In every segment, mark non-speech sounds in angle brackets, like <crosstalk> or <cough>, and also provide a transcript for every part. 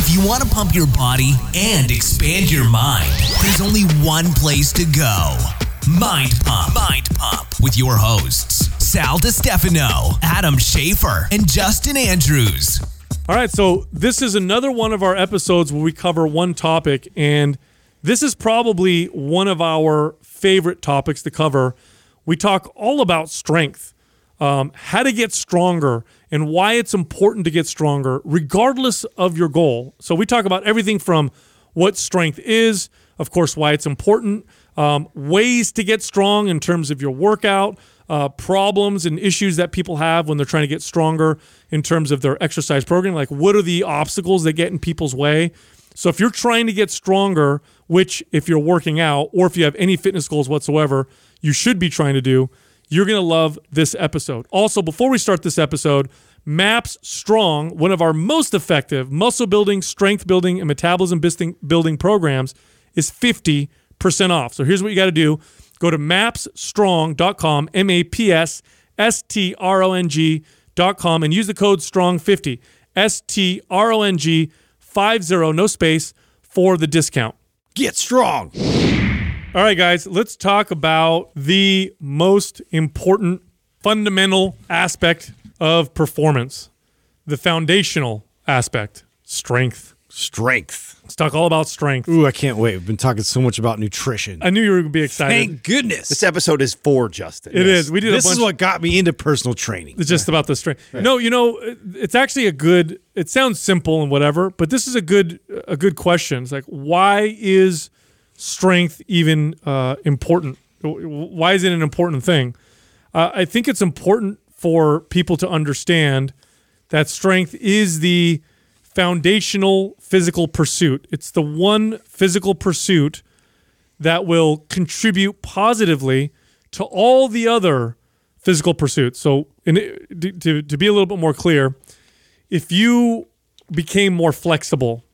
If you want to pump your body and expand your mind, there's only one place to go. Mind Pump. Mind Pump with your hosts, Sal Stefano, Adam Schafer, and Justin Andrews. All right, so this is another one of our episodes where we cover one topic, and this is probably one of our favorite topics to cover. We talk all about strength, um, how to get stronger, and why it's important to get stronger, regardless of your goal. So we talk about everything from what strength is, of course, why it's important, um, ways to get strong in terms of your workout, uh, problems and issues that people have when they're trying to get stronger in terms of their exercise program. Like, what are the obstacles that get in people's way? So, if you're trying to get stronger, which if you're working out or if you have any fitness goals whatsoever, you should be trying to do, you're going to love this episode. Also, before we start this episode, MAPS Strong, one of our most effective muscle building, strength building, and metabolism building programs, is 50% off. So here's what you got to do go to mapsstrong.com, M A P S S T R O N G.com, and use the code STRONG50, S T R O N G 50, no space, for the discount. Get strong. All right, guys, let's talk about the most important fundamental aspect of performance, the foundational aspect, strength. Strength. Let's talk all about strength. Ooh, I can't wait. We've been talking so much about nutrition. I knew you were going to be excited. Thank goodness. This episode is for Justin. It yes. is. We did. This is what got me into personal training. It's just about the strength. Right. No, you know, it's actually a good. It sounds simple and whatever, but this is a good a good question. It's like, why is strength even uh, important? Why is it an important thing? Uh, I think it's important for people to understand that strength is the foundational physical pursuit. It's the one physical pursuit that will contribute positively to all the other physical pursuits. So, in, to, to be a little bit more clear, if you became more flexible,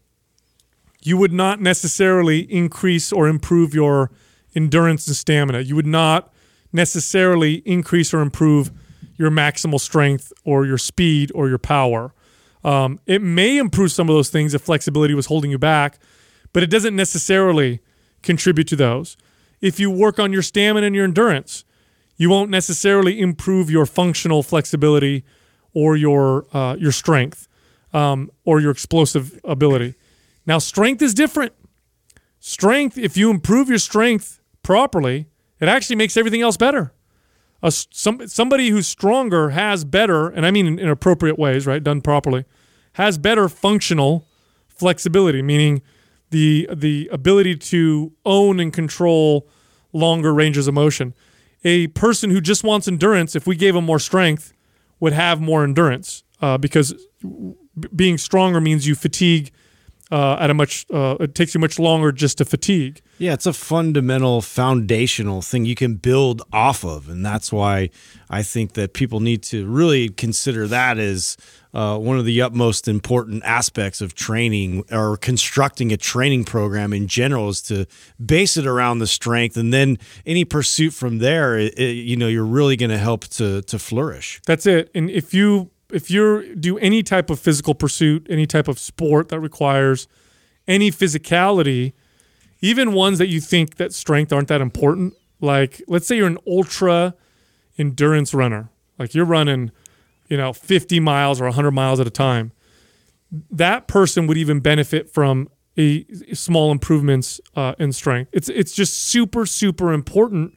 you would not necessarily increase or improve your endurance and stamina. You would not necessarily increase or improve your maximal strength or your speed or your power. Um, it may improve some of those things if flexibility was holding you back, but it doesn't necessarily contribute to those. If you work on your stamina and your endurance, you won't necessarily improve your functional flexibility or your uh, your strength um, or your explosive ability. Now, strength is different. Strength, if you improve your strength properly, it actually makes everything else better a some somebody who's stronger has better, and I mean in, in appropriate ways, right, done properly, has better functional flexibility, meaning the the ability to own and control longer ranges of motion. A person who just wants endurance, if we gave them more strength, would have more endurance uh, because being stronger means you fatigue uh, at a much uh, it takes you much longer just to fatigue. Yeah, it's a fundamental foundational thing you can build off of, and that's why I think that people need to really consider that as uh, one of the utmost important aspects of training or constructing a training program in general is to base it around the strength, and then any pursuit from there, it, it, you know, you're really going to help to to flourish. That's it, and if you if you do any type of physical pursuit, any type of sport that requires any physicality, even ones that you think that strength aren't that important, like let's say you're an ultra endurance runner, like you're running, you know, 50 miles or 100 miles at a time. That person would even benefit from a, a small improvements uh, in strength. It's it's just super super important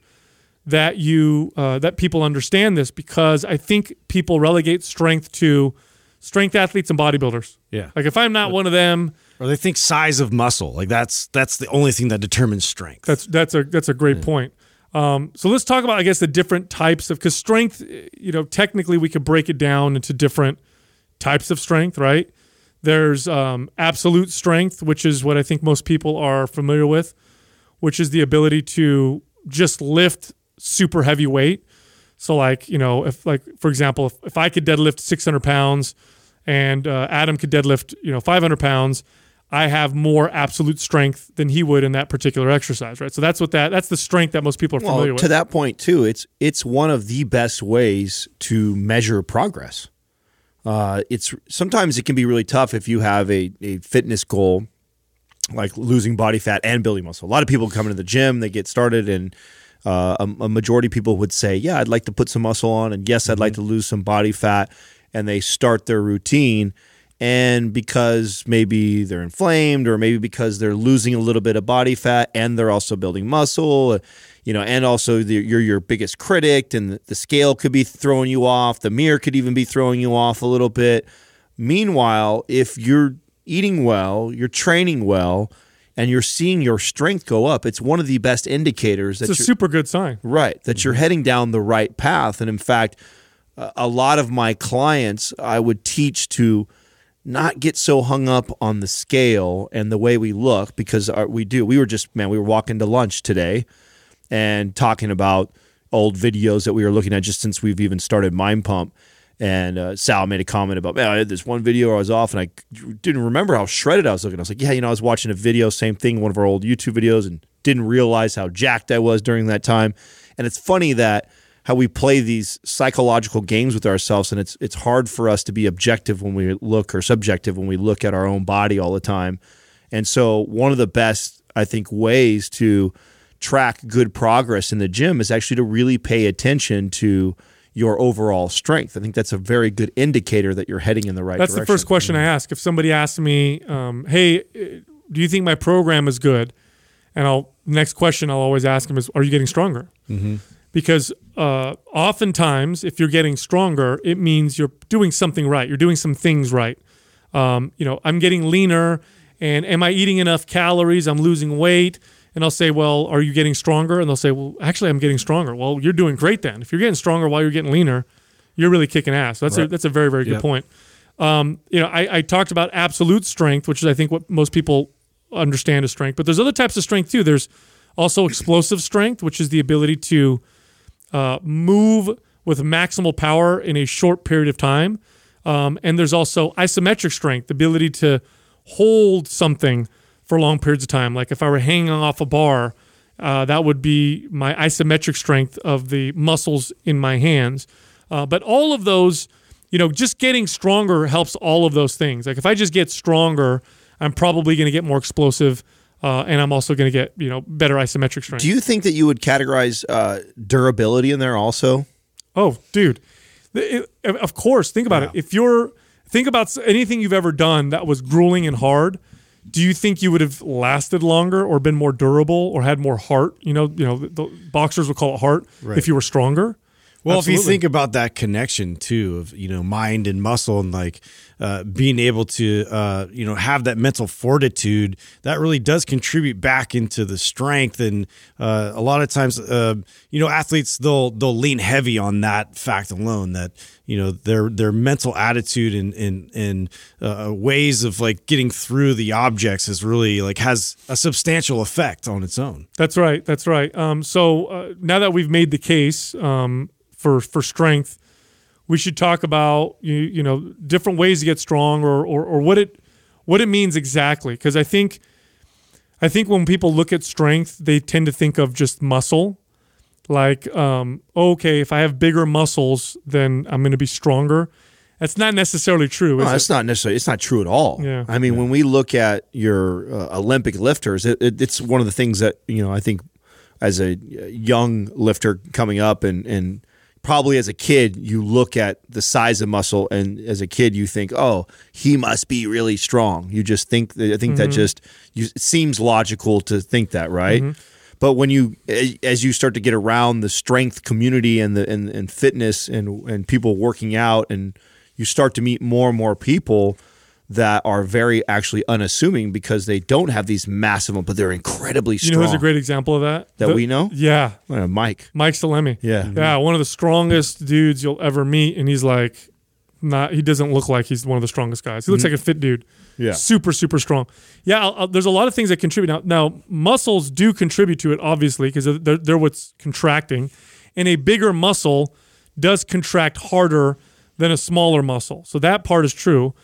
that you uh, that people understand this because I think people relegate strength to strength athletes and bodybuilders. Yeah. Like if I'm not one of them, or they think size of muscle, like that's that's the only thing that determines strength. That's that's a that's a great yeah. point. Um, so let's talk about I guess the different types of because strength, you know, technically we could break it down into different types of strength, right? There's um, absolute strength, which is what I think most people are familiar with, which is the ability to just lift super heavyweight. So like, you know, if like, for example, if, if I could deadlift 600 pounds and uh, Adam could deadlift, you know, 500 pounds, I have more absolute strength than he would in that particular exercise, right? So that's what that that's the strength that most people are familiar well, with. To that point too, it's it's one of the best ways to measure progress. uh, it's sometimes it can be really tough if you have a, a fitness goal like losing body fat and building muscle. A lot of people come into the gym, they get started, and uh, a, a, majority of people would say, "Yeah, I'd like to put some muscle on," and yes, I'd mm-hmm. like to lose some body fat, and they start their routine. And because maybe they're inflamed, or maybe because they're losing a little bit of body fat, and they're also building muscle, you know, and also the, you're your biggest critic, and the scale could be throwing you off. The mirror could even be throwing you off a little bit. Meanwhile, if you're eating well, you're training well, and you're seeing your strength go up, it's one of the best indicators. It's a super good sign, right? That you're mm-hmm. heading down the right path. And in fact, a lot of my clients, I would teach to not get so hung up on the scale and the way we look because we do. We were just man, we were walking to lunch today and talking about old videos that we were looking at just since we've even started Mind Pump and uh, Sal made a comment about, man, I had this one video where I was off and I didn't remember how shredded I was looking. I was like, yeah, you know, I was watching a video, same thing, one of our old YouTube videos, and didn't realize how jacked I was during that time. And it's funny that how we play these psychological games with ourselves, and it's it's hard for us to be objective when we look or subjective when we look at our own body all the time. And so, one of the best, I think, ways to track good progress in the gym is actually to really pay attention to your overall strength. I think that's a very good indicator that you're heading in the right that's direction. the first question I ask. If somebody asks me, um, hey, do you think my program is good? And I'll next question I'll always ask them is, are you getting stronger? Mm-hmm. Because uh, oftentimes, if you're getting stronger, it means you're doing something right. You're doing some things right. Um, you know, I'm getting leaner, and am I eating enough calories? I'm losing weight and I'll say, "Well, are you getting stronger?" And they'll say, "Well, actually, I'm getting stronger." Well, you're doing great then. If you're getting stronger while you're getting leaner, you're really kicking ass. That's right. a that's a very very good point. Um, you know, I, I talked about absolute strength, which is I think what most people understand as strength. But there's other types of strength too. There's also explosive strength, which is the ability to uh, move with maximal power in a short period of time. Um, and there's also isometric strength, the ability to hold something for long periods of time. Like if I were hanging off a bar, uh, that would be my isometric strength of the muscles in my hands. Uh, but all of those, you know, just getting stronger helps all of those things. Like if I just get stronger, I'm probably going to get more explosive. Uh, and I'm also going to get you know better isometric strength. Do you think that you would categorize uh, durability in there also? Oh, dude, it, of course. Think about it. If you're think about anything you've ever done that was grueling and hard, do you think you would have lasted longer or been more durable or had more heart? You know, you know, the, the boxers would call it heart right. if you were stronger. Well, Absolutely. if you think about that connection too of you know mind and muscle and like uh, being able to uh, you know have that mental fortitude, that really does contribute back into the strength. And uh, a lot of times, uh, you know, athletes they'll they'll lean heavy on that fact alone that you know their their mental attitude and and and uh, ways of like getting through the objects is really like has a substantial effect on its own. That's right. That's right. Um, so uh, now that we've made the case. Um, for for strength, we should talk about you, you know different ways to get strong or, or or what it what it means exactly because I think I think when people look at strength, they tend to think of just muscle. Like, um, okay, if I have bigger muscles, then I'm going to be stronger. That's not necessarily true. No, that's it? not necessarily. It's not true at all. Yeah. I mean, yeah. when we look at your uh, Olympic lifters, it, it, it's one of the things that you know. I think as a young lifter coming up and and probably as a kid you look at the size of muscle and as a kid you think oh he must be really strong you just think i think mm-hmm. that just you, it seems logical to think that right mm-hmm. but when you as you start to get around the strength community and the and, and fitness and and people working out and you start to meet more and more people that are very actually unassuming because they don't have these massive, but they're incredibly strong. You know who's a great example of that? That the, we know? Yeah. Uh, Mike. Mike Salemi. Yeah. Yeah. One of the strongest dudes you'll ever meet. And he's like, not, he doesn't look like he's one of the strongest guys. He looks mm-hmm. like a fit dude. Yeah. Super, super strong. Yeah. I'll, I'll, there's a lot of things that contribute. Now, now muscles do contribute to it, obviously, because they're, they're what's contracting. And a bigger muscle does contract harder than a smaller muscle. So that part is true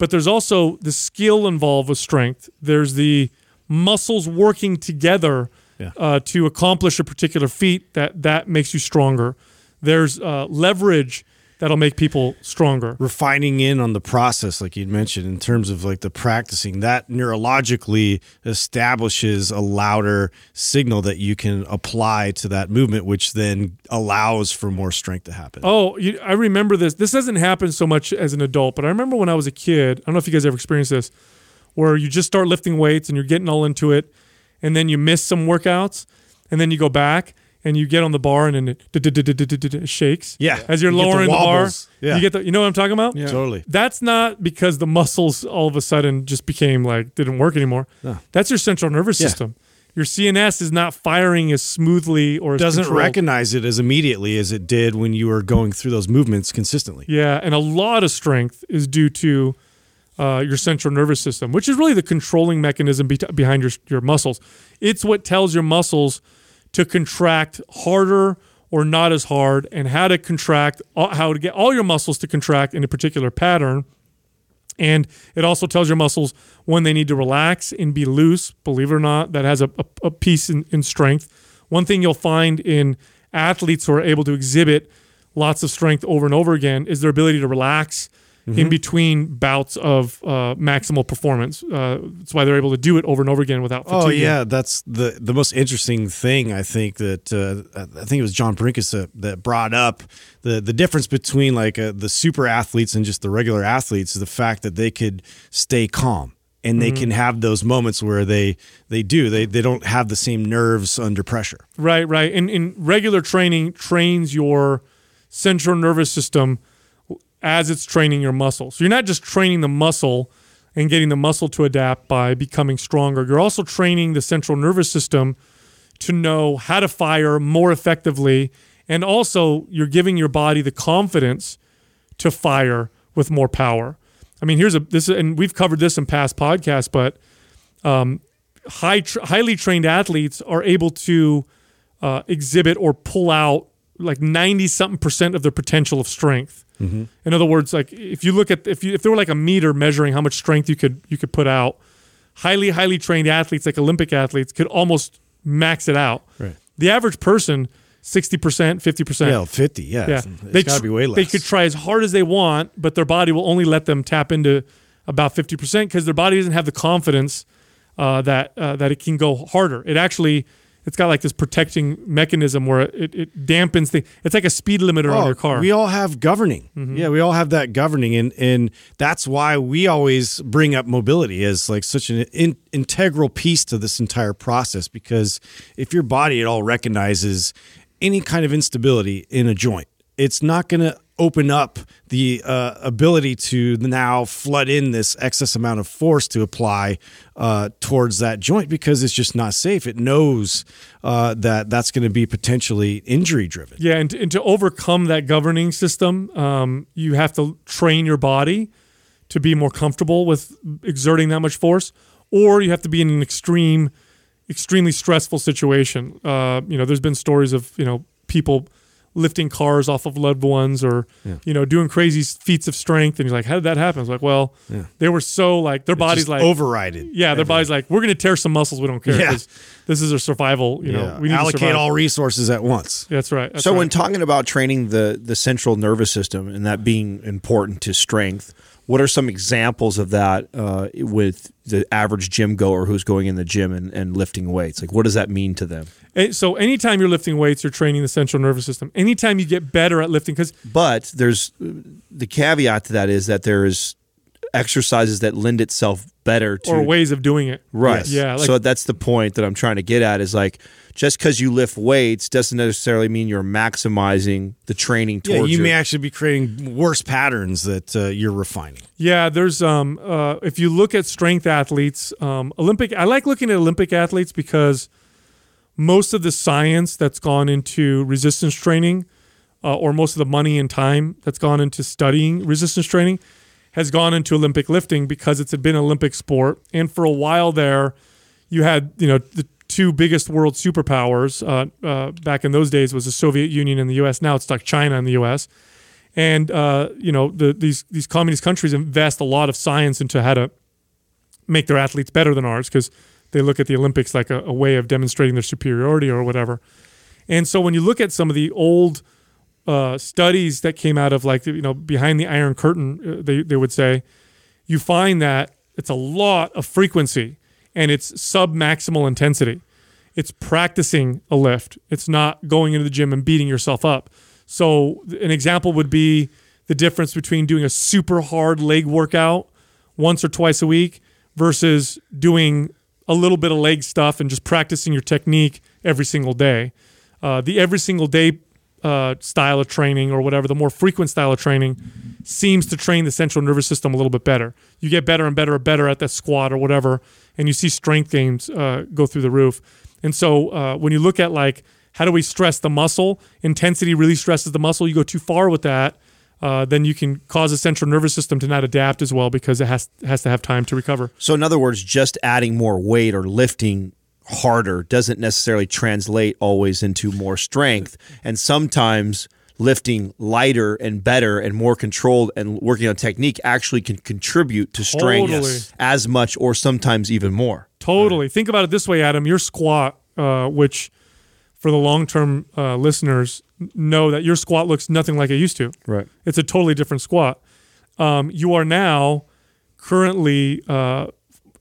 but there's also the skill involved with strength. There's the muscles working together yeah. uh, to accomplish a particular feat that that makes you stronger. There's uh, leverage that'll make people stronger. refining in on the process like you mentioned in terms of like the practicing that neurologically establishes a louder signal that you can apply to that movement which then allows for more strength to happen Oh, you, I remember this. This doesn't happen so much as an adult, but I remember when I was a kid. I don't know if you guys ever experienced this, where you just start lifting weights and you're getting all into it, and then you miss some workouts, and then you go back and you get on the bar and then it shakes. Yeah. as you're You get the lowering the, bar. Yeah. you get the. You know what I'm talking about? totally That's not because the muscles all of a sudden just became like didn't work anymore. No. That's your central nervous Yeah. system. Your CNS is not firing as smoothly or as doesn't controlled. recognize it as immediately as it did when you were going through those movements consistently Yeah, and a lot of strength is due to uh, your central nervous system, which is really the controlling mechanism be- behind your your muscles. It's what tells your muscles to contract harder or not as hard, and how to contract, uh, how to get all your muscles to contract in a particular pattern. And it also tells your muscles when they need to relax and be loose. Believe it or not, that has a, a, a piece in, in strength. One thing you'll find in athletes who are able to exhibit lots of strength over and over again is their ability to relax in between bouts of uh, maximal performance. Uh, that's why they're able to do it over and over again without fatigue. Oh yeah, that's the the most interesting thing. I think that uh, I think it was John Brenkus that, that brought up the the difference between like uh, the super athletes and just the regular athletes is the fact that they could stay calm and they can have those moments where they they do they they don't have the same nerves under pressure. Right, right. And in regular training trains your central nervous system as it's training your muscle. So you're not just training the muscle and getting the muscle to adapt by becoming stronger. You're also training the central nervous system to know how to fire more effectively and also you're giving your body the confidence to fire with more power. I mean, here's a this and we've covered this in past podcasts, but um, high highly trained athletes are able to uh, exhibit or pull out like 90 something percent of their potential of strength. In other words, like if you look at if you if there were like a meter measuring how much strength you could you could put out, highly highly trained athletes like Olympic athletes could almost max it out. Right. The average person 60%, 50%. Yeah, fifty. Yeah, Yeah, it's they got to be way less. They could try as hard as they want, but their body will only let them tap into about fifty percent because their body doesn't have the confidence uh, that uh, that it can go harder. It actually it's got like this protecting mechanism where it, it dampens the. It's like a speed limiter on oh, your car. Oh, We all have governing. Mm-hmm. Yeah, we all have that governing, and and that's why we always bring up mobility as like such an in, integral piece to this entire process. Because if your body at all recognizes any kind of instability in a joint, it's not going to open up the uh, ability to now flood in this excess amount of force to apply uh, towards that joint because it's just not safe. It knows uh, that that's going to be potentially injury driven. Yeah, and, and to overcome that governing system, um, you have to train your body to be more comfortable with exerting that much force, or you have to be in an extreme, extremely stressful situation. Uh, you know, there's been stories of you know people lifting cars off of loved ones, or you know doing crazy feats of strength, and you're like, how did that happen? It's like, well, they were so like their body's like overrided. Yeah, their body's like, we're gonna tear some muscles. We don't care. Yeah. This is a survival. You know, we need to allocate all resources at once. That's right. That's so right. when talking about training the the central nervous system and that being important to strength, what are some examples of that uh, with the average gym goer who's going in the gym and, and lifting weights? Like, what does that mean to them? Eh, So anytime you're lifting weights, you're training the central nervous system. Anytime you get better at lifting, because But there's the caveat to that is that there is exercises that lend itself better to or ways of doing it. Right. Yeah. Like, so that's the point that I'm trying to get at is like just because you lift weights doesn't necessarily mean you're maximizing the training Yeah, towards you your, may actually be creating worse patterns that uh, you're refining. yeah. There's um. Uh, if you look at strength athletes, um, Olympic. I like looking at Olympic athletes because most of the science that's gone into resistance training, uh, or most of the money and time that's gone into studying resistance training, has gone into Olympic lifting because it's been an Olympic sport. And for a while there, you had you know the two biggest world superpowers uh, uh, back in those days was the Soviet Union and the U.S. Now it's like China and the U.S. And uh, you know the, these these communist countries invest a lot of science into how to make their athletes better than ours because they look at the Olympics like a, a way of demonstrating their superiority or whatever. And so when you look at some of the old uh, studies that came out of like you know behind the Iron Curtain, uh, they they would say, you find that it's a lot of frequency and it's sub maximal intensity. It's practicing a lift. It's not going into the gym and beating yourself up. So an example would be the difference between doing a super hard leg workout once or twice a week versus doing a little bit of leg stuff and just practicing your technique every single day. Uh, the every single day uh, style of training or whatever, the more frequent style of training seems to train the central nervous system a little bit better. You get better and better and better at that squat or whatever, and you see strength gains uh, go through the roof. And so uh, when you look at like how do we stress the muscle, intensity really stresses the muscle. You go too far with that, uh, then you can cause the central nervous system to not adapt as well because it has has to have time to recover. So, in other words, just adding more weight or lifting harder doesn't necessarily translate always into more strength. And sometimes lifting lighter and better and more controlled and working on technique actually can contribute to strength Totally. as much or sometimes even more. Totally. Think about it this way, Adam. Your squat, uh, which for the long term uh, listeners know that your squat looks nothing like it used to. Right. It's a totally different squat. Um, you are now currently uh,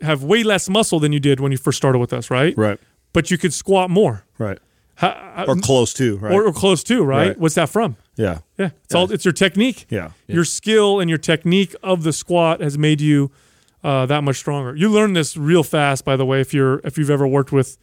have way less muscle than you did when you first started with us, right? Right. But you could squat more, Right. Ha- Or close to, right? or, or close to, right? Right. What's that from? yeah. Yeah, it's all it's your technique. Yeah. Your skill and your technique of the squat has made you uh, that much stronger. You learn this real fast, by the way. If you're if you've ever worked with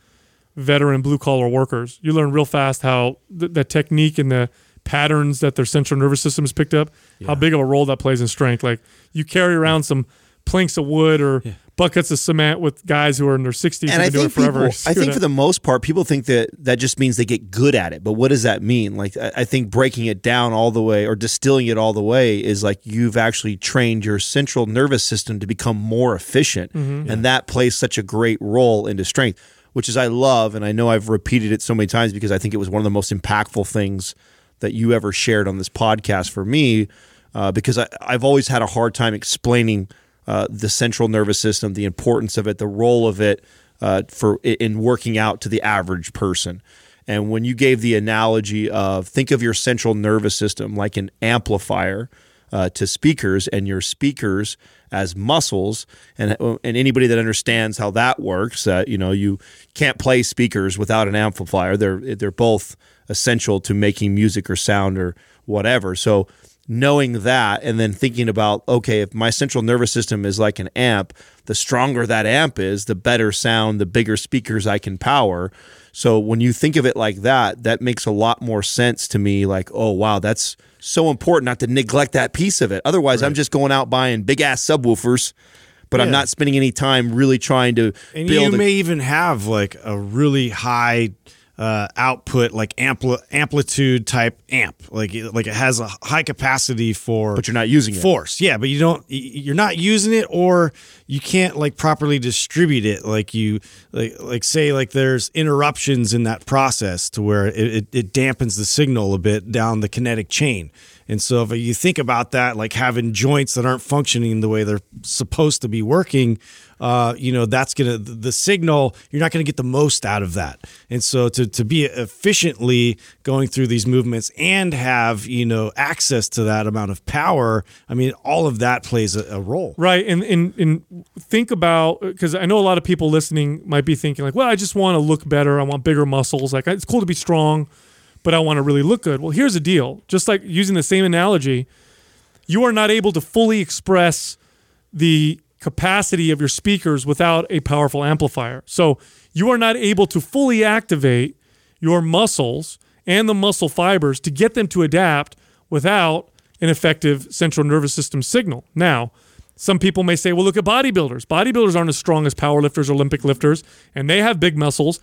veteran blue collar workers, you learn real fast how th- the technique and the patterns that their central nervous system has picked up, how big of a role that plays in strength. Like you carry around some planks of wood or buckets of cement with guys who are in their 60s and who've I been doing think it forever. people, I think for the most part, people think that that just means they get good at it. But what does that mean? Like, I I think breaking it down all the way or distilling it all the way is like you've actually trained your central nervous system to become more efficient, Mm-hmm. and that plays such a great role into strength, which is I love, and I know I've repeated it so many times because I think it was one of the most impactful things that you ever shared on this podcast for me, uh, because I, I've always had a hard time explaining uh, the central nervous system, the importance of it, the role of it uh, for in working out to the average person. And when you gave the analogy of think of your central nervous system like an amplifier uh, to speakers, and your speakers as muscles, and and anybody that understands how that works, that you know you can't play speakers without an amplifier. They're they're both essential to making music or sound or whatever. So knowing that and then thinking about okay if my central nervous system is like an amp the stronger that amp is the better sound the bigger speakers i can power. So when you think of it like that that makes a lot more sense to me like oh wow that's so important not to neglect that piece of it. Otherwise i'm just going out buying big ass subwoofers but i'm not spending any time really trying to And you a- may even have like a really high uh, output, like ampli- amplitude type amp, like it- like it has a high capacity for. But you're not using it. force. Yeah, but you don't. You're not using it, or you can't like properly distribute it. Like you, like like say like there's interruptions in that process to where it, it, it dampens the signal a bit down the kinetic chain. And so if you think about that, like having joints that aren't functioning the way they're supposed to be working, uh, you know, that's gonna the signal. You're not gonna get the most out of that. And so to to be efficiently going through these movements and have you know access to that amount of power, I mean, all of that plays a, a role. Right, and and and think about because I know a lot of people listening might be thinking like, well, I just want to look better. I want bigger muscles. Like it's cool to be strong, but I want to really look good. Well, here's the deal. Just like using the same analogy, you are not able to fully express the capacity of your speakers without a powerful amplifier. So you are not able to fully activate your muscles and the muscle fibers to get them to adapt without an effective central nervous system signal. Now, some people may say, well, look at bodybuilders. Bodybuilders aren't as strong as powerlifters or Olympic lifters, and they have big muscles.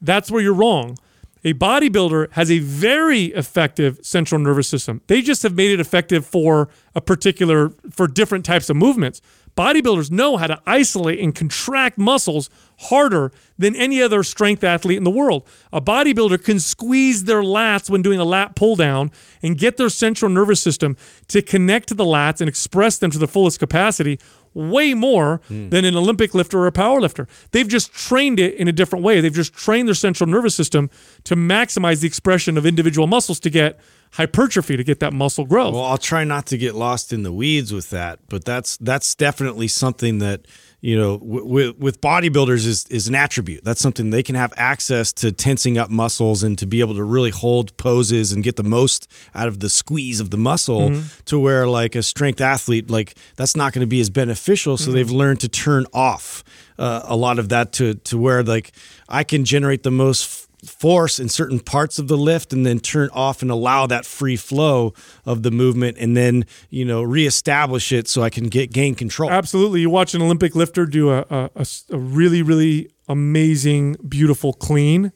That's where you're wrong. A bodybuilder has a very effective central nervous system. They just have made it effective for a particular, for different types of movements. Bodybuilders know how to isolate and contract muscles harder than any other strength athlete in the world. A bodybuilder can squeeze their lats when doing a lat pull down and get their central nervous system to connect to the lats and express them to the fullest capacity way more Hmm. than an Olympic lifter or a power lifter. They've just trained it in a different way. They've just trained their central nervous system to maximize the expression of individual muscles to get hypertrophy, to get that muscle growth. Well, I'll try not to get lost in the weeds with that, but that's that's definitely something that you know w- with with bodybuilders is is an attribute. That's something they can have access to tensing up muscles and to be able to really hold poses and get the most out of the squeeze of the muscle. To where like a strength athlete, like that's not going to be as beneficial. So they've learned to turn off uh, a lot of that to to where like I can generate the most. Force in certain parts of the lift and then turn off and allow that free flow of the movement and then you know reestablish it so I can get gain control. Absolutely. You watch an Olympic lifter do a a really, really amazing, beautiful clean.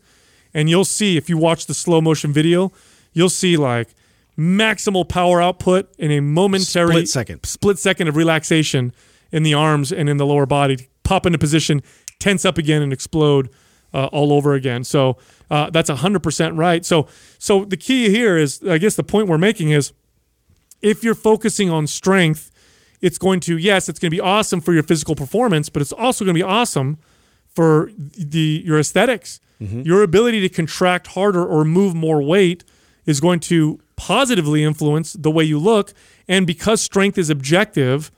And you'll see, if you watch the slow motion video, you'll see like maximal power output in a momentary Split second. split second of relaxation in the arms and in the lower body. Pop into position, tense up again, and explode uh, all over again. So uh, that's 100% right. So, so the key here is, I guess the point we're making is if you're focusing on strength, it's going to yes, it's going to be awesome for your physical performance, but it's also going to be awesome for the your esthetics Your ability to contract harder or move more weight is going to positively influence the way you look. And because strength is objective,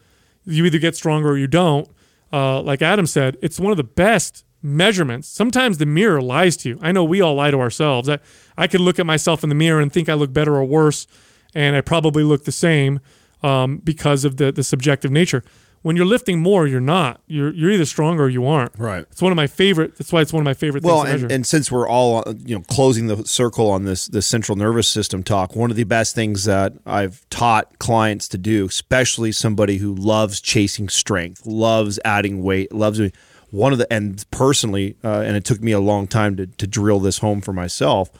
you either get stronger or you don't. Uh, like Adam said, it's one of the best measurements. Sometimes the mirror lies to you. I know we all lie to ourselves. I, I could look at myself in the mirror and think I look better or worse, and I probably look the same um, because of the, the subjective nature. When you're lifting more, you're not. You're you're either stronger or you aren't. Right. It's one of my favorite. That's why it's one of my favorite Well, things to and, and since we're all uh, you know closing the circle on this the central nervous system talk, one of the best things that I've taught clients to do, especially somebody who loves chasing strength, loves adding weight, loves doing one of the and personally, uh, and it took me a long time to to drill this home for myself,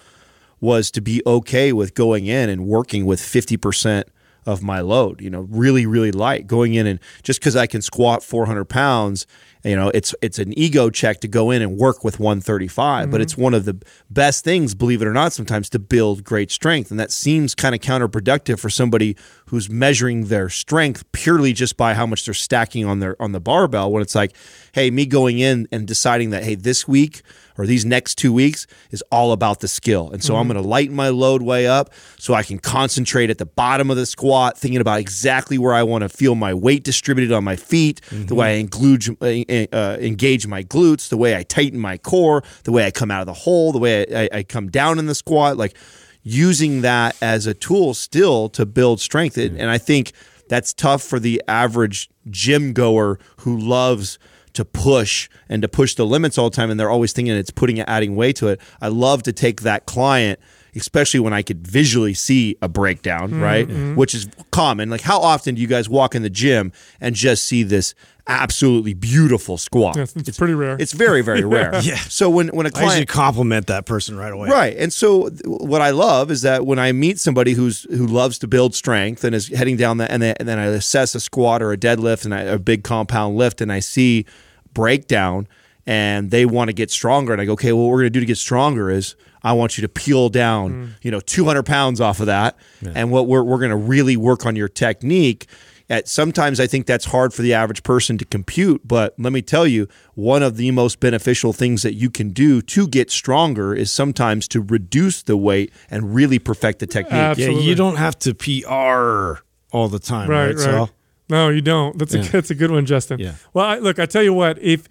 was to be okay with going in and working with fifty percent of my load. You know, really, really light. Going in and just because I can squat four hundred pounds, you know, it's it's an ego check to go in and work with one thirty but it's one of the best things, believe it or not, sometimes to build great strength. And that seems kind of counterproductive for somebody who's measuring their strength purely just by how much they're stacking on their on the barbell. When it's like, hey, me going in and deciding that hey, this week or these next two weeks is all about the skill. And so I'm mm-hmm. going to lighten my load way up so I can concentrate at the bottom of the squat, thinking about exactly where I want to feel my weight distributed on my feet, the way mm-hmm. I engage, uh, uh, uh, engage my glutes, the way I tighten my core, the way I come out of the hole, the way I, I, I come down in the squat, like using that as a tool still to build strength. And mm-hmm. and I think that's tough for the average gym goer who loves to push and to push the limits all the time and they're always thinking it's putting it adding weight to it. I love to take that client especially when I could visually see a breakdown, right? Mm-hmm. Which is common. Like how often do you guys walk in the gym and just see this absolutely beautiful squat? Yes, it's pretty rare. It's very very <laughs> rare. Yeah. So when when a I usually client compliment that person right away. Right. And so th- what I love is that when I meet somebody who's who loves to build strength and is heading down that and, then- and then I assess a squat or a deadlift and I, a big compound lift and I see breakdown and they want to get stronger and I go, okay, well, what we're going to do to get stronger is I want you to peel down, mm. you know, 200 pounds off of that. And what we're, we're going to really work on your technique. At sometimes I think that's hard for the average person to compute, but let me tell you, one of the most beneficial things that you can do to get stronger is sometimes to reduce the weight and really perfect the technique. Ab- Yeah, you don't have to PR all the time, right? right, right. So No, you don't. That's a that's a good one, Justin. Yeah. Well, I, look, I tell you what. If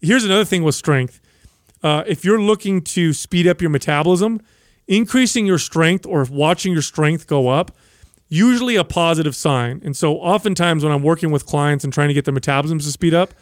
here's another thing with strength, uh, if you're looking to speed up your metabolism, increasing your strength or watching your strength go up, usually a positive sign. And so, oftentimes when I'm working with clients and trying to get their metabolisms to speed up,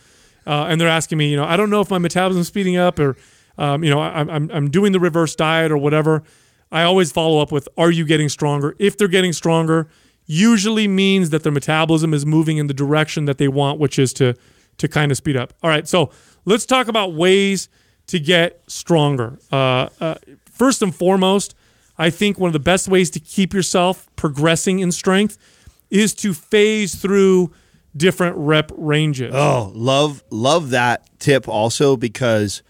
uh, and they're asking me, you know, I don't know if my metabolism's speeding up or, um, you know, I, I'm I'm doing the reverse diet or whatever. I always follow up with, are you getting stronger? If they're getting stronger, usually means that their metabolism is moving in the direction that they want, which is to to kind of speed up. All right, so let's talk about ways to get stronger. Uh, uh, first and foremost, I think one of the best ways to keep yourself progressing in strength is to phase through different rep ranges. Oh, love love that tip also because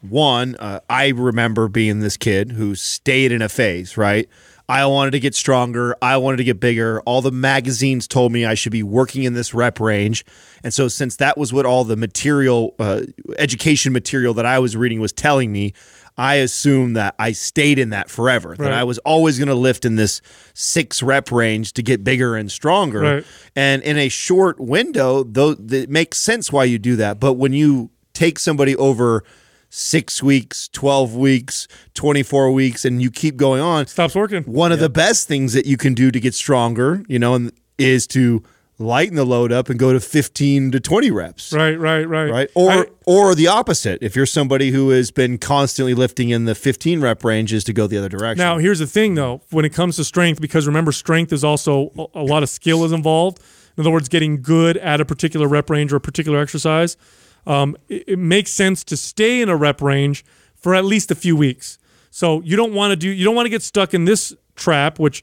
one, uh, I remember being this kid who stayed in a phase. Right, I wanted to get stronger. I wanted to get bigger. All the magazines told me I should be working in this rep range. And so, since that was what all the material, uh, education material that I was reading was telling me, I assumed that I stayed in that forever, that I was always going to lift in this six rep range to get bigger and stronger. Right. And in a short window, though, it makes sense why you do that. But when you take somebody over six weeks, 12 weeks, 24 weeks, and you keep going on, Stops working. one of the best things that you can do to get stronger, you know, and is to lighten the load up and go to 15 to 20 reps. Right, right, right. Right. Or I- or the opposite. If you're somebody who has been constantly lifting in the 15 rep ranges to go the other direction. Now, here's the thing, though, when it comes to strength, because remember, strength is also a a lot of skill is involved. In other words, getting good at a particular rep range or a particular exercise. Um, it, it makes sense to stay in a rep range for at least a few weeks. So you don't want to do, you don't want to get stuck in this trap, which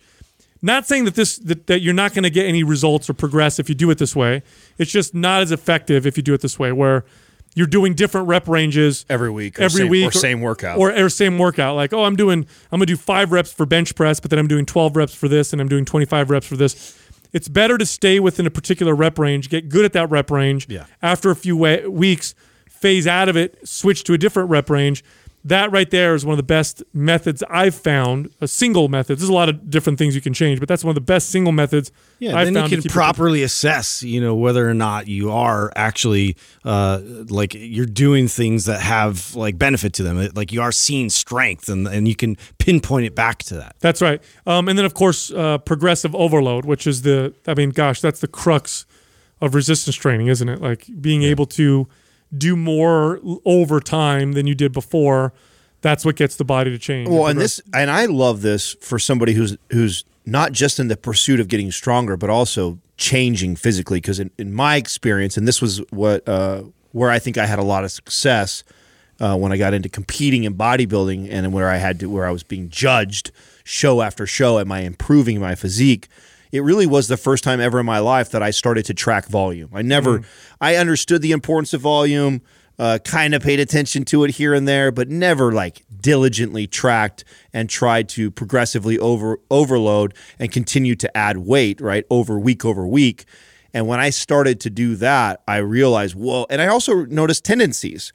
not saying that this that, that you're not going to get any results or progress if you do it this way. It's just not as effective if you do it this way, where you're doing different rep ranges Every week or every same- week, or same workout. or, or same workout. Like, oh, I'm doing, I'm gonna do five reps for bench press, but then I'm doing 12 reps for this, and I'm doing 25 reps for this. It's better to stay within a particular rep range, get good at that rep range. Yeah. After a few weeks, phase out of it, switch to a different rep range. That right there is one of the best methods I've found. A single method. There's a lot of different things you can change, but that's one of the best single methods. Yeah, I've then you can keep it- properly assess, you know, whether or not you are actually uh, like you're doing things that have like benefit to them. Like you are seeing strength, and and you can pinpoint it back to that. That's right. Um, and then, of course, uh, progressive overload, which is the, I mean, gosh, that's the crux of resistance training, isn't it? Like being able to do more over time than you did before. That's what gets the body to change. Well, and this, and I love this for somebody who's who's not just in the pursuit of getting stronger, but also changing physically. Because in, in my experience, and this was what uh, where I think I had a lot of success uh, when I got into competing in bodybuilding, and where I had to where I was being judged show after show, am I improving my physique? It really was the first time ever in my life that I started to track volume. I never, I understood the importance of volume uh, kind of paid attention to it here and there, but never like diligently tracked and tried to progressively over overload and continue to add weight right over week over week. And when I started to do that, I realized, whoa. And I also noticed tendencies.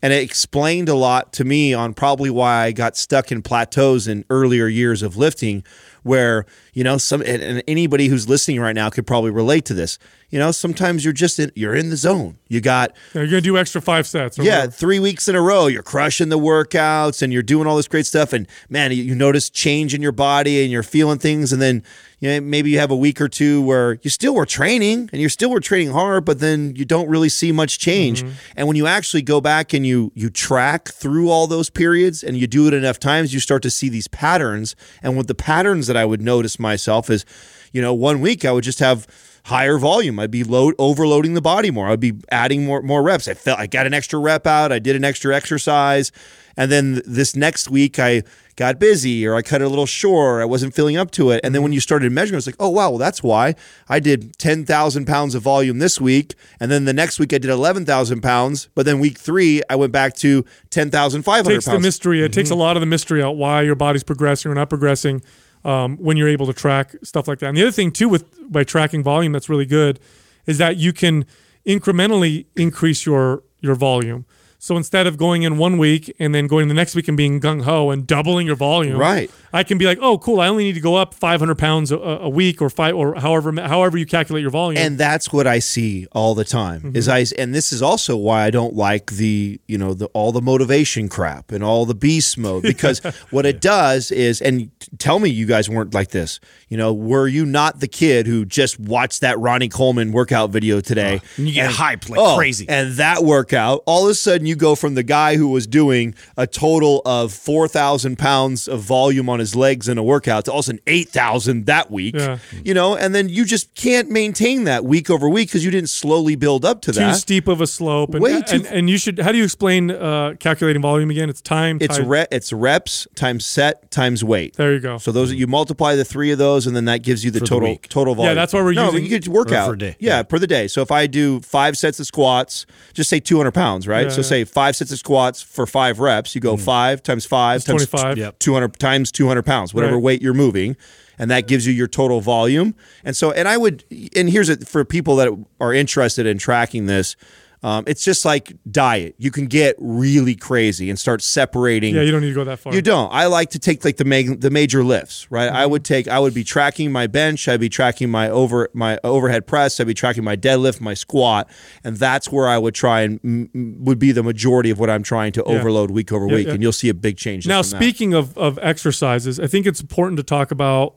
And it explained a lot to me on probably why I got stuck in plateaus in earlier years of lifting, where, you know, some and, anybody who's listening right now could probably relate to this. You know, sometimes you're just in you're in the zone. You got you're to do extra five sets. or yeah, whatever. three weeks in a row, you're crushing the workouts and you're doing all this great stuff. And man, you, notice change in your body and you're feeling things. And then you know, maybe you have a week or two where you still were training and you still were training hard, but then you don't really see much change. Mm-hmm. And when you actually go back and you you track through all those periods and you do it enough times, you start to see these patterns. And with the patterns that I would notice myself is, you know, one week I would just have higher volume. I'd be load overloading the body more. I'd be adding more more reps. I felt I got an extra rep out. I did an extra exercise, and then this next week I got busy or I cut it a little short. I wasn't filling up to it. And then when mm-hmm. you started measuring, it's like, oh wow, well that's why I did ten thousand pounds of volume this week, and then the next week I did eleven thousand pounds. But then week three I went back to ten thousand five hundred takes the pounds. mystery. It takes mm-hmm. a lot of the mystery out why your body's progressing or not progressing um, when you're able to track stuff like that. And the other thing too with by tracking volume that's really good is that you can incrementally increase your your volume. So instead of going in one week and then going the next week and being gung ho and doubling your volume, Right. I can be like, oh, cool. I only need to go up 500 pounds a, a week or five or however however you calculate your volume. and that's what I see all the time. Is mm-hmm. I and this is also why I don't like the you know the all the motivation crap and all the beast mode because <laughs> what it does is and tell me you guys weren't like this. You know, were you not the kid who just watched that Ronnie Coleman workout video today? And you get hyped like Oh, crazy. And that workout, all of a sudden you go from the guy who was doing a total of 4,000 pounds of volume on his legs in a workout to all of a sudden 8,000 that week. Yeah. You know, and then you just can't maintain that week over week because you didn't slowly build up to too that. Too steep of a slope. And, Way too- and, and you should. How do you explain uh, calculating volume again? It's time. It's times- re- it's reps times set times weight. There you go. So those you multiply the three of those, and then that gives you the For total week. total volume. Yeah, that's why we're no, using- you could work Or out for day. Yeah, Yeah. per the day. So if I do five sets of squats, just say 200 pounds, right? Yeah, so yeah. say say five sets of squats for five reps. You go mm-hmm. five times five times 25. Yep. 200 times 200 pounds, whatever Right. weight you're moving. And that gives you your total volume. And so, and I would, and here's it for people that are interested in tracking this. Um, it's just like diet. You can get really crazy and start separating. Yeah, you don't need to go that far. You don't. I like to take like the ma- the major lifts, right? I Mm-hmm. would take. I would be tracking my bench. I'd be tracking my over my overhead press. I'd be tracking my deadlift, my squat, and that's where I would try and mm, mm, would be the majority of what I'm trying to Yeah. overload week over Yeah, week, yeah. and you'll see a big change. Now, that. speaking of, of exercises, I think it's important to talk about,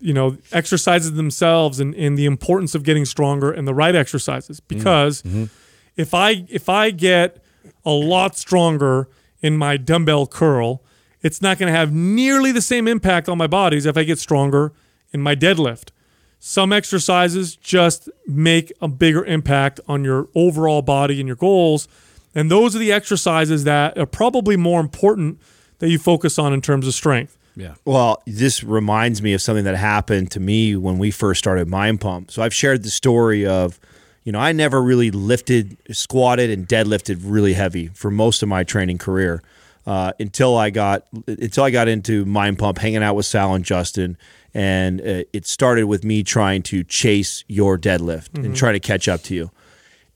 you know, exercises themselves and, and the importance of getting stronger and the right exercises. Because if I if I get a lot stronger in my dumbbell curl, it's not going to have nearly the same impact on my body as if I get stronger in my deadlift. Some exercises just make a bigger impact on your overall body and your goals. And those are the exercises that are probably more important that you focus on in terms of strength. Yeah. Well, this reminds me of something that happened to me when we first started Mind Pump. So I've shared the story of, you know, I never really lifted, squatted, and deadlifted really heavy for most of my training career uh, until I got until I got into Mind Pump, hanging out with Sal and Justin, and uh, it started with me trying to chase your deadlift and try to catch up to you.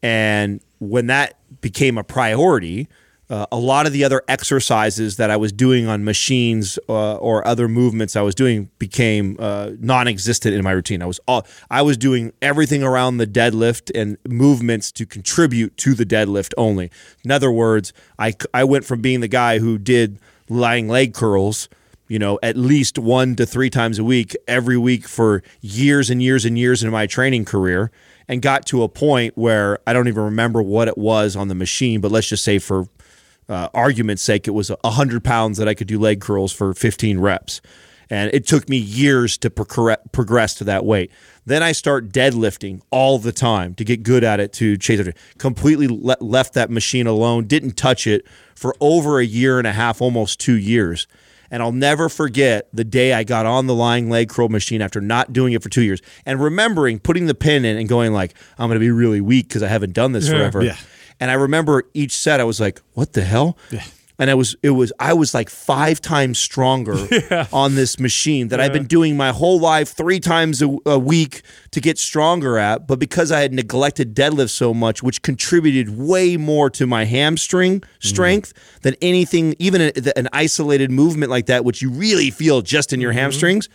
And when that became a priority, uh, a lot of the other exercises that I was doing on machines uh, or other movements I was doing became uh, non-existent in my routine. I was all, I was doing everything around the deadlift and movements to contribute to the deadlift only. In other words, I I went from being the guy who did lying leg curls you know, at least one to three times a week, every week for years and years and years in my training career, and got to a point where I don't even remember what it was on the machine, but let's just say for uh, argument's sake, it was 100 pounds that I could do leg curls for 15 reps. And it took me years to progre- progress to that weight. Then I start deadlifting all the time to get good at it to chase it. Completely le- left that machine alone, didn't touch it for over a year and a half, almost two years. And I'll never forget the day I got on the lying leg curl machine after not doing it for two years and remembering putting the pin in and going like, I'm going to be really weak because I haven't done this Yeah. forever. Yeah. And I remember each set, I was like, what the hell? And I was, it was, I was like five times stronger <laughs> on this machine that I've been doing my whole life three times a, a week to get stronger at. But because I had neglected deadlift so much, which contributed way more to my hamstring mm-hmm. strength than anything, even a, an isolated movement like that, which you really feel just in your mm-hmm. hamstrings,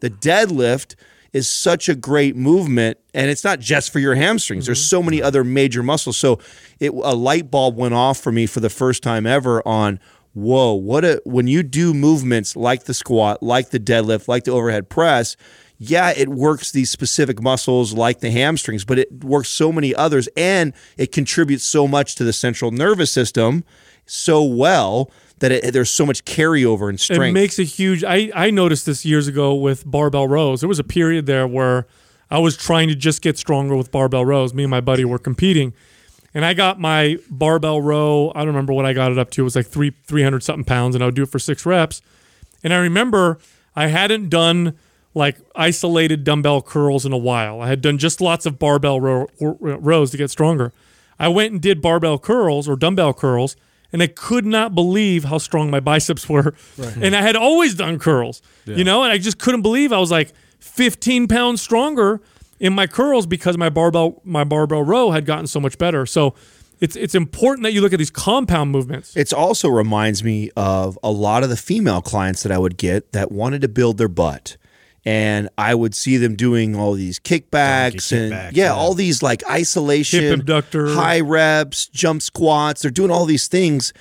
the deadlift is such a great movement and it's not just for your hamstrings. There's mm-hmm. so many other major muscles. So it a light bulb went off for me for the first time ever on whoa what a when you do movements like the squat like the deadlift like the overhead press yeah it works these specific muscles like the hamstrings but it works so many others and it contributes so much to the central nervous system so well that it, there's so much carryover and strength It makes a huge. I I noticed this years ago with barbell rows. There was a period there where I was trying to just get stronger with barbell rows. Me and my buddy were competing, and I got my barbell row. I don't remember what I got it up to. It was like three three hundred something pounds, and I would do it for six reps. And I remember I hadn't done like isolated dumbbell curls in a while. I had done just lots of barbell row, rows to get stronger. I went and did barbell curls or dumbbell curls, and I could not believe how strong my biceps were. And I had always done curls, you know, and I just couldn't believe I was like 15 pounds stronger in my curls because my barbell my barbell row had gotten so much better. So it's it's important that you look at these compound movements. It also reminds me of a lot of the female clients that I would get that wanted to build their butt. And I would see them doing all these kickbacks and yeah, yeah. all these like isolation, high reps, jump squats. They're doing all these things.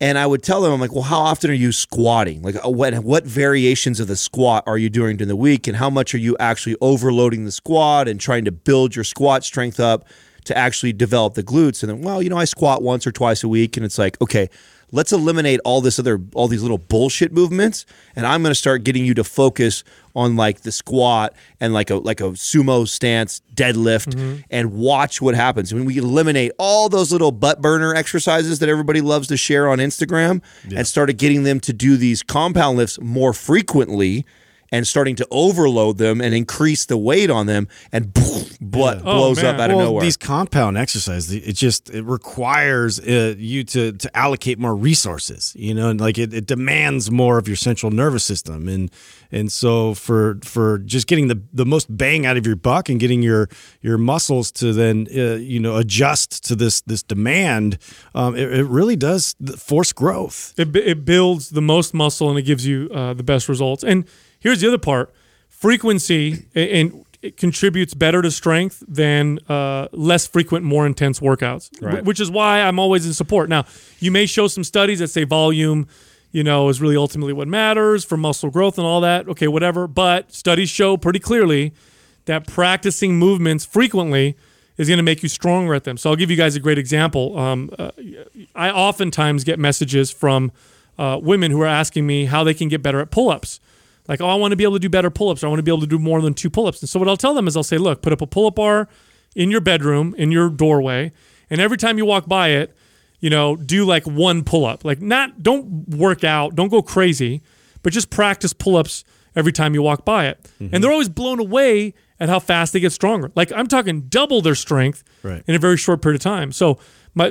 And I would tell them, I'm like, well, how often are you squatting? Like, uh, what what variations of the squat are you doing during the week, and how much are you actually overloading the squat and trying to build your squat strength up to actually develop the glutes? And then, well, you know, I squat once or twice a week, and it's like, okay, let's eliminate all this other all these little bullshit movements, and I'm going to start getting you to focus on like the squat and like a like a sumo stance deadlift mm-hmm. and watch what happens. When we eliminate all those little butt burner exercises that everybody loves to share on Instagram and started getting them to do these compound lifts more frequently and starting to overload them and increase the weight on them, and blood Oh, blows man. up out of well, nowhere. these compound exercises, it just it requires uh, you to to allocate more resources. You know, and like it, it demands more of your central nervous system, and and so for for just getting the the most bang out of your buck and getting your your muscles to then uh, you know adjust to this this demand, um, it, it really does force growth. It, it builds the most muscle and it gives you uh, the best results. And here's the other part: frequency and it contributes better to strength than uh, less frequent, more intense workouts. Right. which is why I'm always in support. Now, you may show some studies that say volume, you know, is really ultimately what matters for muscle growth and all that. Okay, whatever. But studies show pretty clearly that practicing movements frequently is going to make you stronger at them. So I'll give you guys a great example. Um, uh, I oftentimes get messages from uh, women who are asking me how they can get better at pull-ups. Like, oh, I want to be able to do better pull-ups. Or I want to be able to do more than two pull-ups. And so what I'll tell them is I'll say, look, put up a pull-up bar in your bedroom, in your doorway, and every time you walk by it, you know, do like one pull-up. Like, not don't work out, don't go crazy, but just practice pull-ups every time you walk by it. Mm-hmm. And they're always blown away at how fast they get stronger. Like I'm talking double their strength Right. in a very short period of time. So my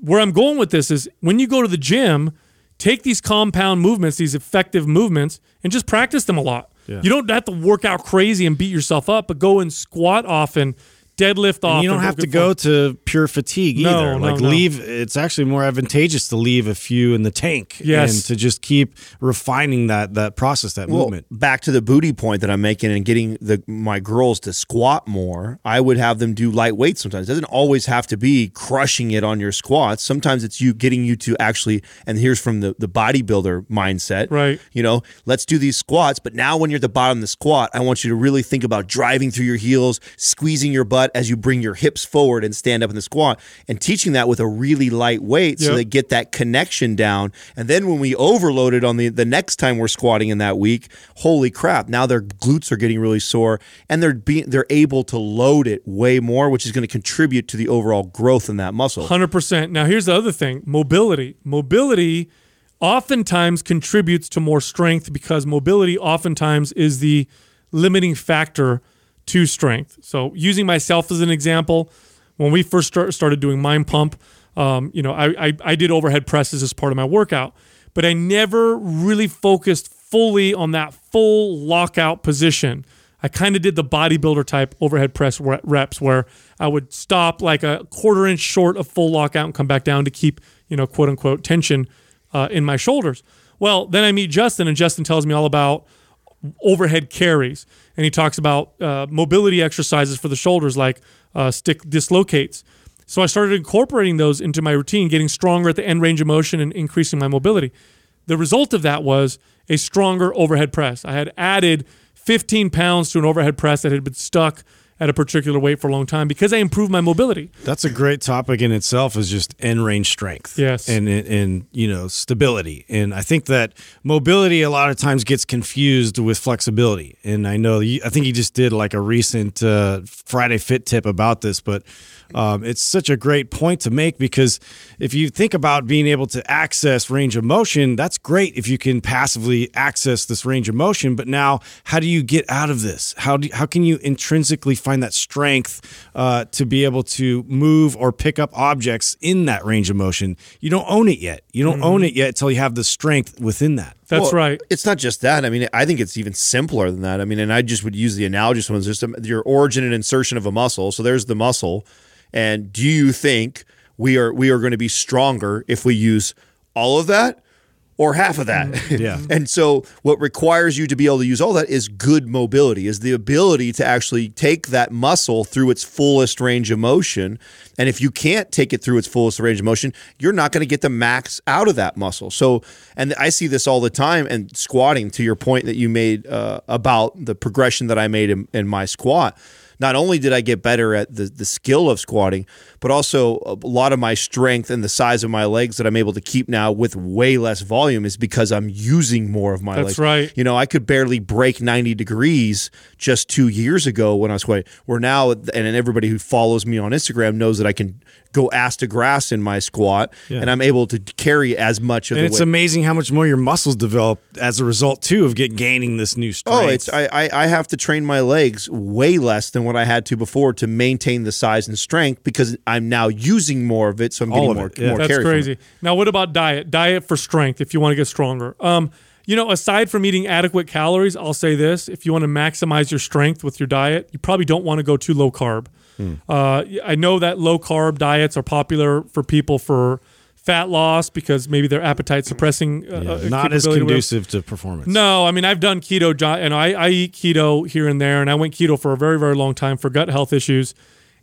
where I'm going with this is when you go to the gym, take these compound movements, these effective movements, and just practice them a lot. Yeah. You don't have to work out crazy and beat yourself up, but go and squat often, deadlift off. And you don't have to go to pure fatigue No, either. no, like no. leave it's actually more advantageous to leave a few in the tank Yes. and to just keep refining that that process, that Well, movement. back to the booty point that I'm making and getting the my girls to squat more, I would have them do light weights sometimes. It doesn't always have to be crushing it on your squats. Sometimes it's you getting you to actually and here's from the, the bodybuilder mindset. Right. You know, let's do these squats, but now when you're at the bottom of the squat, I want you to really think about driving through your heels, squeezing your butt as you bring your hips forward and stand up in the squat, and teaching that with a really light weight so Yep. they get that connection down. And then when we overload it on the the next time we're squatting in that week, holy crap! Now their glutes are getting really sore, and they're being they're able to load it way more, which is going to contribute to the overall growth in that muscle. Hundred percent. Now here's the other thing: mobility. Mobility oftentimes contributes to more strength because mobility oftentimes is the limiting factor to strength. So using myself as an example, when we first start, started doing Mind Pump, um, you know, I, I I did overhead presses as part of my workout, but I never really focused fully on that full lockout position. I kind of did the bodybuilder type overhead press reps where I would stop like a quarter inch short of full lockout and come back down to keep, you know, quote unquote tension uh, in my shoulders. Well, then I meet Justin, and Justin tells me all about overhead carries, and he talks about uh, mobility exercises for the shoulders, like uh, stick dislocates. So I started incorporating those into my routine, getting stronger at the end range of motion and increasing my mobility. The result of that was a stronger overhead press. I had added 15 pounds to an overhead press that had been stuck at a particular weight for a long time because I improved my mobility. That's a great topic in itself is just end range strength. Yes. And, and and you know, stability. And I think that mobility a lot of times gets confused with flexibility. And I know you, I think you just did like a recent uh, Friday Fit tip about this, but um, it's such a great point to make because if you think about being able to access range of motion, that's great if you can passively access this range of motion. But now, how do you get out of this? How do how can you intrinsically find that strength uh, to be able to move or pick up objects in that range of motion? You don't own it yet. You don't own it yet until you have the strength within that. That's Well, right. It's not just that. I mean, I think it's even simpler than that. I mean, and I just would use the analogy of just your origin and insertion of a muscle. So there's the muscle, and do you think we are we are going to be stronger if we use all of that or half of that? <laughs> Yeah. and so what requires you to be able to use all that is good mobility, is the ability to actually take that muscle through its fullest range of motion. And if you can't take it through its fullest range of motion, you're not going to get the max out of that muscle. So, and I see this all the time. And squatting, to your point that you made uh, about the progression that I made in, in my squat, not only did I get better at the, the skill of squatting, but also a lot of my strength and the size of my legs that I'm able to keep now with way less volume is because I'm using more of my That's legs. right. You know, I could barely break 90 degrees just two years ago when I was squatting. Where now, and everybody who follows me on Instagram knows that I can go ass to grass in my squat, Yeah. and I'm able to carry as much of And it's weight. amazing how much more your muscles develop as a result too of get gaining this new strength. Oh, it's I, I I have to train my legs way less than what I had to before to maintain the size and strength because I'm now using more of it, so I'm All getting more, yeah. more That's carry from it. crazy. Now, what about diet? Diet for strength if you want to get stronger. Um, you know, aside from eating adequate calories, I'll say this: if you want to maximize your strength with your diet, you probably don't want to go too low carb. Hmm. Uh, I know that low carb diets are popular for people for fat loss because maybe their appetite suppressing. Uh, Yeah, uh, not as capability or whatever. conducive to performance. No, I mean I've done keto, and I, I eat keto here and there, and I went keto for a very very long time for gut health issues.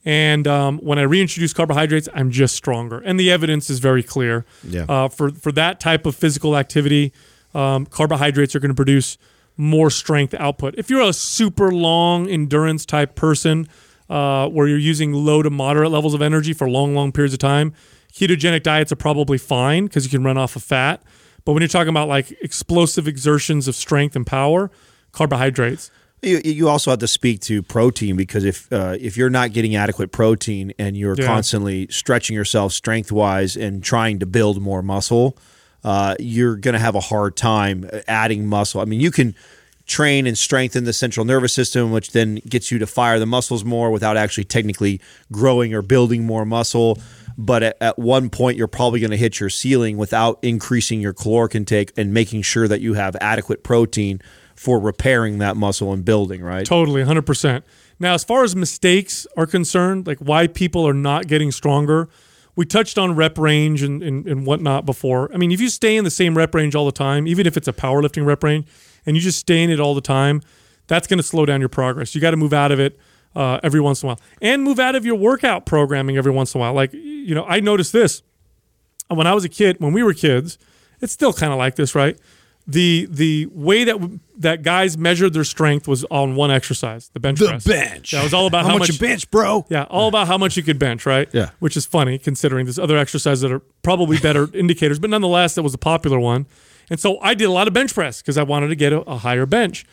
And um, when I reintroduce carbohydrates, I'm just stronger, and the evidence is very clear. Yeah. Uh, for for that type of physical activity, um, carbohydrates are going to produce more strength output. If you're a super long endurance type person, uh, where you're using low to moderate levels of energy for long long periods of time, ketogenic diets are probably fine because you can run off of fat. But when you're talking about like explosive exertions of strength and power, carbohydrates. You, you also have to speak to protein because if uh, if you're not getting adequate protein and you're Yeah. constantly stretching yourself strength wise and trying to build more muscle, uh, you're going to have a hard time adding muscle. I mean, you can train and strengthen the central nervous system, which then gets you to fire the muscles more without actually technically growing or building more muscle. But at, at one point, you're probably going to hit your ceiling without increasing your caloric intake and making sure that you have adequate protein for repairing that muscle and building, right? Totally, 100%. Now, as far as mistakes are concerned, like why people are not getting stronger, we touched on rep range and, and, and whatnot before. I mean, if you stay in the same rep range all the time, even if it's a powerlifting rep range, and you just stay in it all the time, that's going to slow down your progress. You got to move out of it uh, every once in a while and move out of your workout programming every once in a while. Like, you know, I noticed this when I was a kid, when we were kids, it's still kind of like this, right? The the way that that guys measured their strength was on one exercise, the bench The press. bench. That was all about how, how, much, you bench, bro. Yeah, all about how much you could bench, right? Yeah. Which is funny considering there's other exercises that are probably better <laughs> indicators, but nonetheless, that was a popular one. And so I did a lot of bench press because I wanted to get a, a higher bench.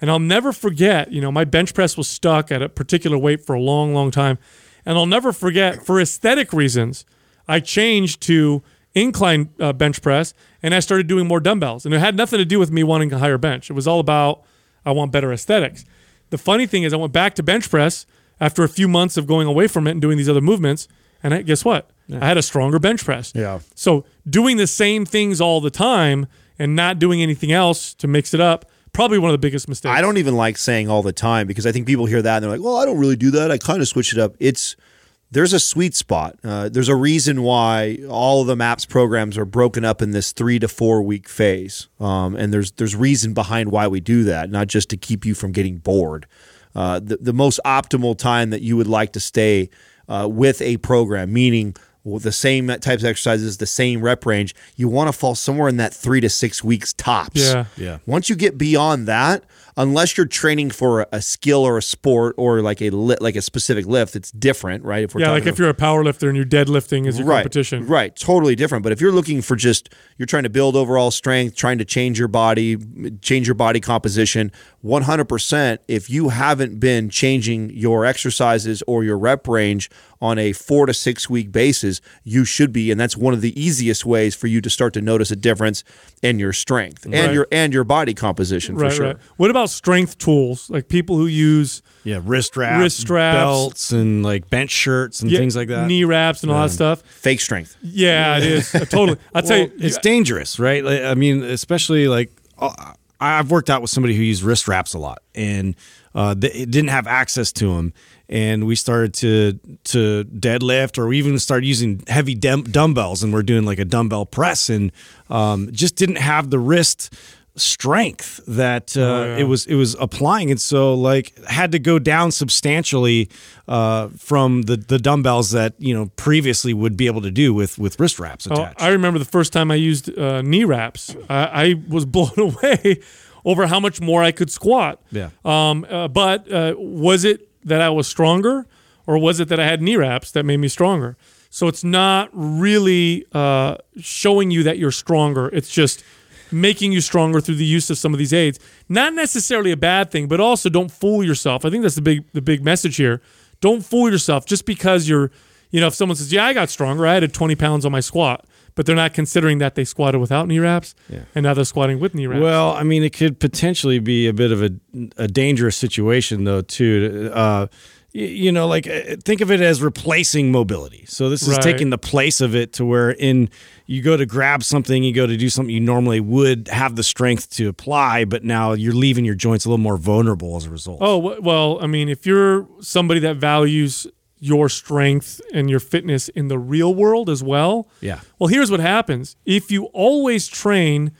And I'll never forget, you know, my bench press was stuck at a particular weight for a long, long time. And I'll never forget, for aesthetic reasons, I changed to incline uh, bench press and I started doing more dumbbells. And it had nothing to do with me wanting a higher bench. It was all about I want better aesthetics. The funny thing is, I went back to bench press after a few months of going away from it and doing these other movements. And I, guess what? I had a stronger bench press. Yeah. So doing the same things all the time and not doing anything else to mix it up, probably one of the biggest mistakes. I don't even like saying all the time because I think people hear that and they're like, "Well, I don't really do that. I kind of switch it up." It's there's a sweet spot. Uh, there's a reason why all of the MAPS programs are broken up in this three to four week phase, um, and there's there's reason behind why we do that, not just to keep you from getting bored. Uh, the the most optimal time that you would like to stay uh, with a program, meaning the same types of exercises, the same rep range, you want to fall somewhere in that three to six weeks tops. Yeah. Yeah. Once you get beyond that, unless you're training for a, a skill or a sport or like a li- like a specific lift, it's different, right? If we're Yeah, like talking if you're a power lifter and you're deadlifting as your right, competition. right, totally different. But if you're looking for just you're trying to build overall strength, trying to change your body, change your body composition, 100%. If you haven't been changing your exercises or your rep range on a four to six week basis, you should be, and that's one of the easiest ways for you to start to notice a difference in your strength and Right. your and your body composition for Right, sure. right. What about strength tools? Like people who use Yeah, wrist wraps, Wrist straps. belts, and like bench shirts and yeah, things like that. knee wraps and all that stuff. Fake strength. Yeah, it is. <laughs> Totally. I'd Well, say it's dangerous, right? Like, I mean, especially like uh, I've worked out with somebody who used wrist wraps a lot, and uh, they it didn't have access to them. And we started to to deadlift, or we even started using heavy dem- dumbbells, and we're doing like a dumbbell press, and um, just didn't have the wrist strength that uh, Oh, yeah. it was it was applying, and so like had to go down substantially uh, from the the dumbbells that you know previously would be able to do with with wrist wraps Oh, attached. I remember the first time I used uh, knee wraps. I, I was <laughs> blown away over how much more I could squat. Yeah. Um, uh, but uh, was it that I was stronger, or was it that I had knee wraps that made me stronger? So it's not really uh, showing you that you're stronger. It's just making you stronger through the use of some of these aids. Not necessarily a bad thing, but also don't fool yourself. I think that's the big the big message here. Don't fool yourself just because you're You know, if someone says, "Yeah, I got stronger. I added 20 pounds on my squat," but they're not considering that they squatted without knee wraps, and now they're squatting with knee wraps. Well, I mean, it could potentially be a bit of a, a dangerous situation, though, too. Uh, you know, like uh, think of it as replacing mobility. So this is Right. taking the place of it to where in you go to grab something, you go to do something you normally would have the strength to apply, but now you're leaving your joints a little more vulnerable as a result. Oh, well, I mean, if you're somebody that values your strength and your fitness in the real world as well, Yeah. Well, here's what happens: if you always train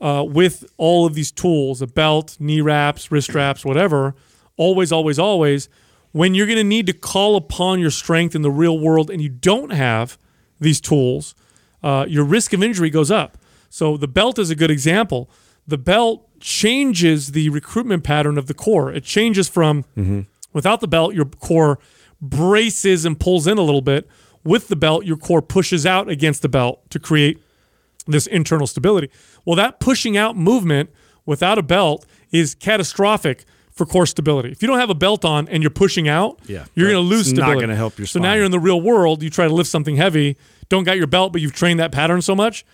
uh, with all of these tools, a belt, knee wraps, wrist wraps, whatever, always, always, always, when you're going to need to call upon your strength in the real world and you don't have these tools, uh, your risk of injury goes up. So the belt is a good example. The belt changes the recruitment pattern of the core. It changes from without the belt, your core braces and pulls in a little bit. With the belt, your core pushes out against the belt to create this internal stability. Well, that pushing out movement without a belt is catastrophic for core stability. If you don't have a belt on and you're pushing out, Yeah, you're going to that's lose not gonna help your So now you're in the real world. You try to lift something heavy, don't got your belt, but you've trained that pattern so much.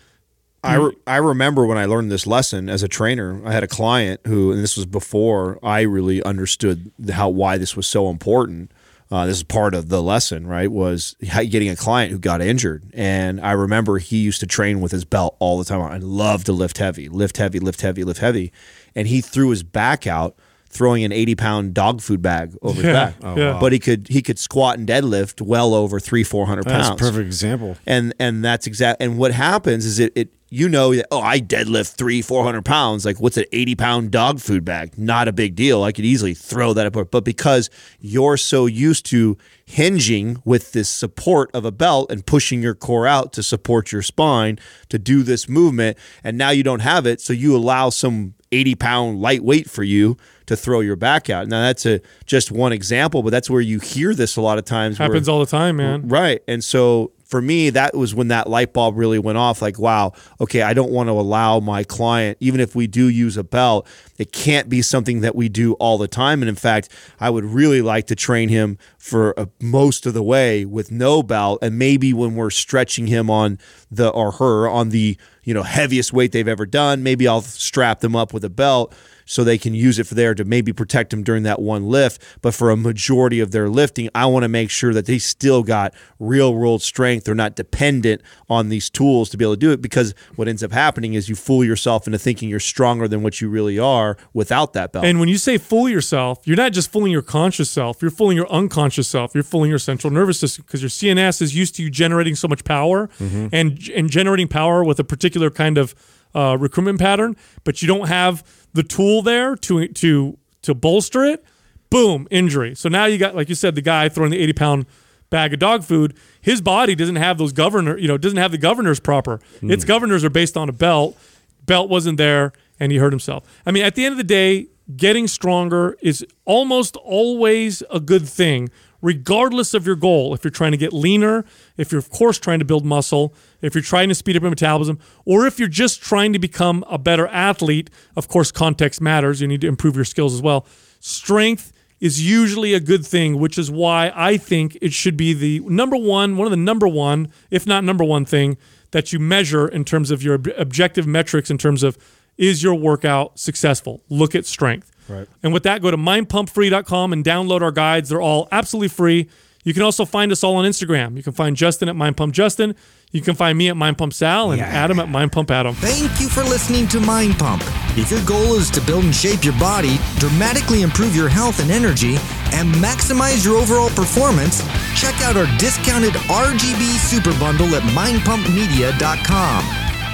I, re- I remember when I learned this lesson as a trainer, I had a client who, and this was before I really understood how why this was so important. Uh, this is part of the lesson, right? Was getting a client who got injured, and I remember he used to train with his belt all the time. I love to lift heavy, lift heavy, lift heavy, lift heavy, and he threw his back out, throwing an eighty pound dog food bag over Yeah, his back. Oh, yeah. wow. But he could he could squat and deadlift well over three four hundred That's pounds a perfect example. and and that's exact. And what happens is it, it you know that oh I deadlift three four hundred pounds like what's an eighty pound dog food bag? Not a big deal. I could easily throw that apart. But because you're so used to hinging with this support of a belt and pushing your core out to support your spine to do this movement, and now you don't have it, so you allow some 80 pound lightweight for you to throw your back out. Now that's a just one example, but that's where you hear this a lot of times. where- Happens all the time, man. Right. And so for me, that was when that light bulb really went off. Like, wow, okay, I don't want to allow my client, even if we do use a belt, it can't be something that we do all the time. And in fact, I would really like to train him for uh, most of the way with no belt. And maybe when we're stretching him on the, or her on the, you know, heaviest weight they've ever done, maybe I'll strap them up with a belt so they can use it for there to maybe protect them during that one lift. But for a majority of their lifting, I want to make sure that they still got real world strength. They're not dependent on these tools to be able to do it because what ends up happening is you fool yourself into thinking you're stronger than what you really are without that belt. And when you say fool yourself, you're not just fooling your conscious self, you're fooling your unconscious self. You're fooling your central nervous system because your CNS is used to you generating so much power and and generating power with a particular kind of uh, recruitment pattern, but you don't have the tool there to to to bolster it. Boom, injury. So now you got like you said the guy throwing the 80 pound bag of dog food. His body doesn't have those governor, you know, doesn't have the governors proper. Hmm. Its governors are based on a belt. Belt wasn't there, and he hurt himself. I mean, at the end of the day, getting stronger is almost always a good thing, regardless of your goal. If you're trying to get leaner, if you're, of course, trying to build muscle, if you're trying to speed up your metabolism, or if you're just trying to become a better athlete, of course, context matters. You need to improve your skills as well. Strength is usually a good thing, which is why I think it should be the number one, one of the number one, if not number one thing that you measure in terms of your ob- objective metrics in terms of is your workout successful? Look at strength. Right. And with that, go to mindpumpfree.com and download our guides. They're all absolutely free. You can also find us all on Instagram. You can find Justin at Mind Pump Justin. You can find me at Mind Pump Sal and Adam at Mind Pump Adam. Thank you for listening to Mind Pump. If your goal is to build and shape your body, dramatically improve your health and energy, and maximize your overall performance, check out our discounted RGB Super Bundle at mindpumpmedia.com.